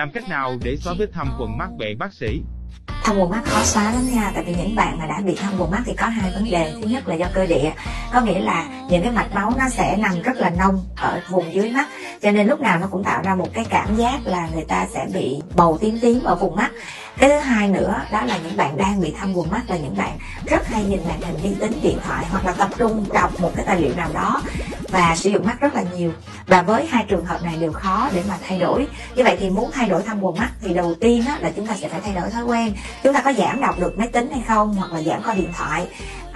Làm cách nào để xóa vết thâm quần mắt vậy bác sĩ? thâm quầng mắt khó xóa lắm nha, tại vì những bạn mà đã bị thâm quầng mắt thì có hai vấn đề. Thứ nhất là do cơ địa, có nghĩa là những cái mạch máu nó sẽ nằm rất là nông ở vùng dưới mắt, cho nên lúc nào nó cũng tạo ra một cái cảm giác là người ta sẽ bị bầu tím tím ở vùng mắt. Cái thứ hai nữa, đó là những bạn đang bị thâm quầng mắt là những bạn rất hay nhìn màn hình vi tính điện thoại hoặc là tập trung đọc một cái tài liệu nào đó và sử dụng mắt rất là nhiều. Và với hai trường hợp này đều khó để mà thay đổi. Như vậy thì muốn thay đổi thâm quần mắt thì đầu tiên á, là chúng ta sẽ phải thay đổi thói quen. Chúng ta có giảm đọc được máy tính hay không hoặc là giảm coi điện thoại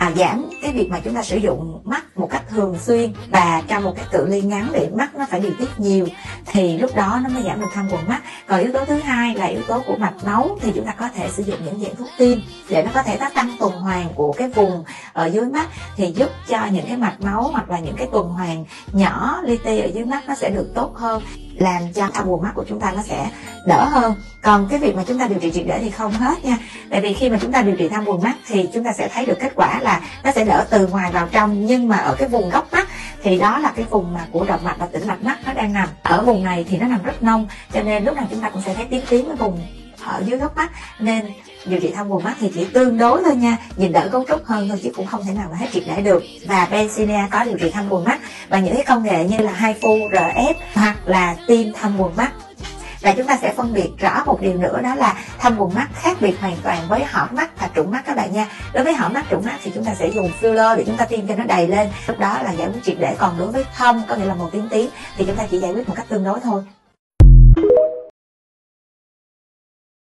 à, giảm cái việc mà chúng ta sử dụng mắt một cách thường xuyên và trong một cái cự ly ngắn để mắt nó phải điều tiết nhiều thì lúc đó nó mới giảm được thâm quầng mắt. Còn yếu tố thứ hai là yếu tố của mạch máu thì chúng ta có thể sử dụng những dạng thuốc tiêm để nó có thể nó tăng tuần hoàn của cái vùng ở dưới mắt thì giúp cho những cái mạch máu hoặc là những cái tuần hoàn nhỏ li ti ở dưới mắt nó sẽ được tốt hơn làm cho thâm buồn mắt của chúng ta nó sẽ đỡ hơn. Còn cái việc mà chúng ta điều trị triệt để thì không hết nha. Tại vì khi mà chúng ta điều trị thâm buồn mắt thì chúng ta sẽ thấy được kết quả là nó sẽ đỡ từ ngoài vào trong. Nhưng mà ở cái vùng góc mắt thì đó là cái vùng mà của động mạch và tĩnh mạch mắt nó đang nằm. Ở vùng này thì nó nằm rất nông, cho nên lúc nào chúng ta cũng sẽ thấy tím tím ở vùng ở dưới góc mắt. Nên điều trị thâm quầng mắt thì chỉ tương đối thôi nha. Nhìn đỡ cấu trúc hơn thôi chứ cũng không thể nào mà hết triệt để được. Và Benzinia có điều trị thâm quầng mắt bằng những cái công nghệ như là hai phu RF hoặc là tiêm thâm quầng mắt. Và chúng ta sẽ phân biệt rõ một điều nữa, đó là thâm quầng mắt khác biệt hoàn toàn với hõm mắt và trũng mắt các bạn nha. Đối với hõm mắt, trũng mắt thì chúng ta sẽ dùng filler để chúng ta tiêm cho nó đầy lên. Lúc đó là giải quyết triệt để. Còn đối với thâm, có nghĩa là màu tiếng tiếng thì chúng ta chỉ giải quyết một cách tương đối thôi.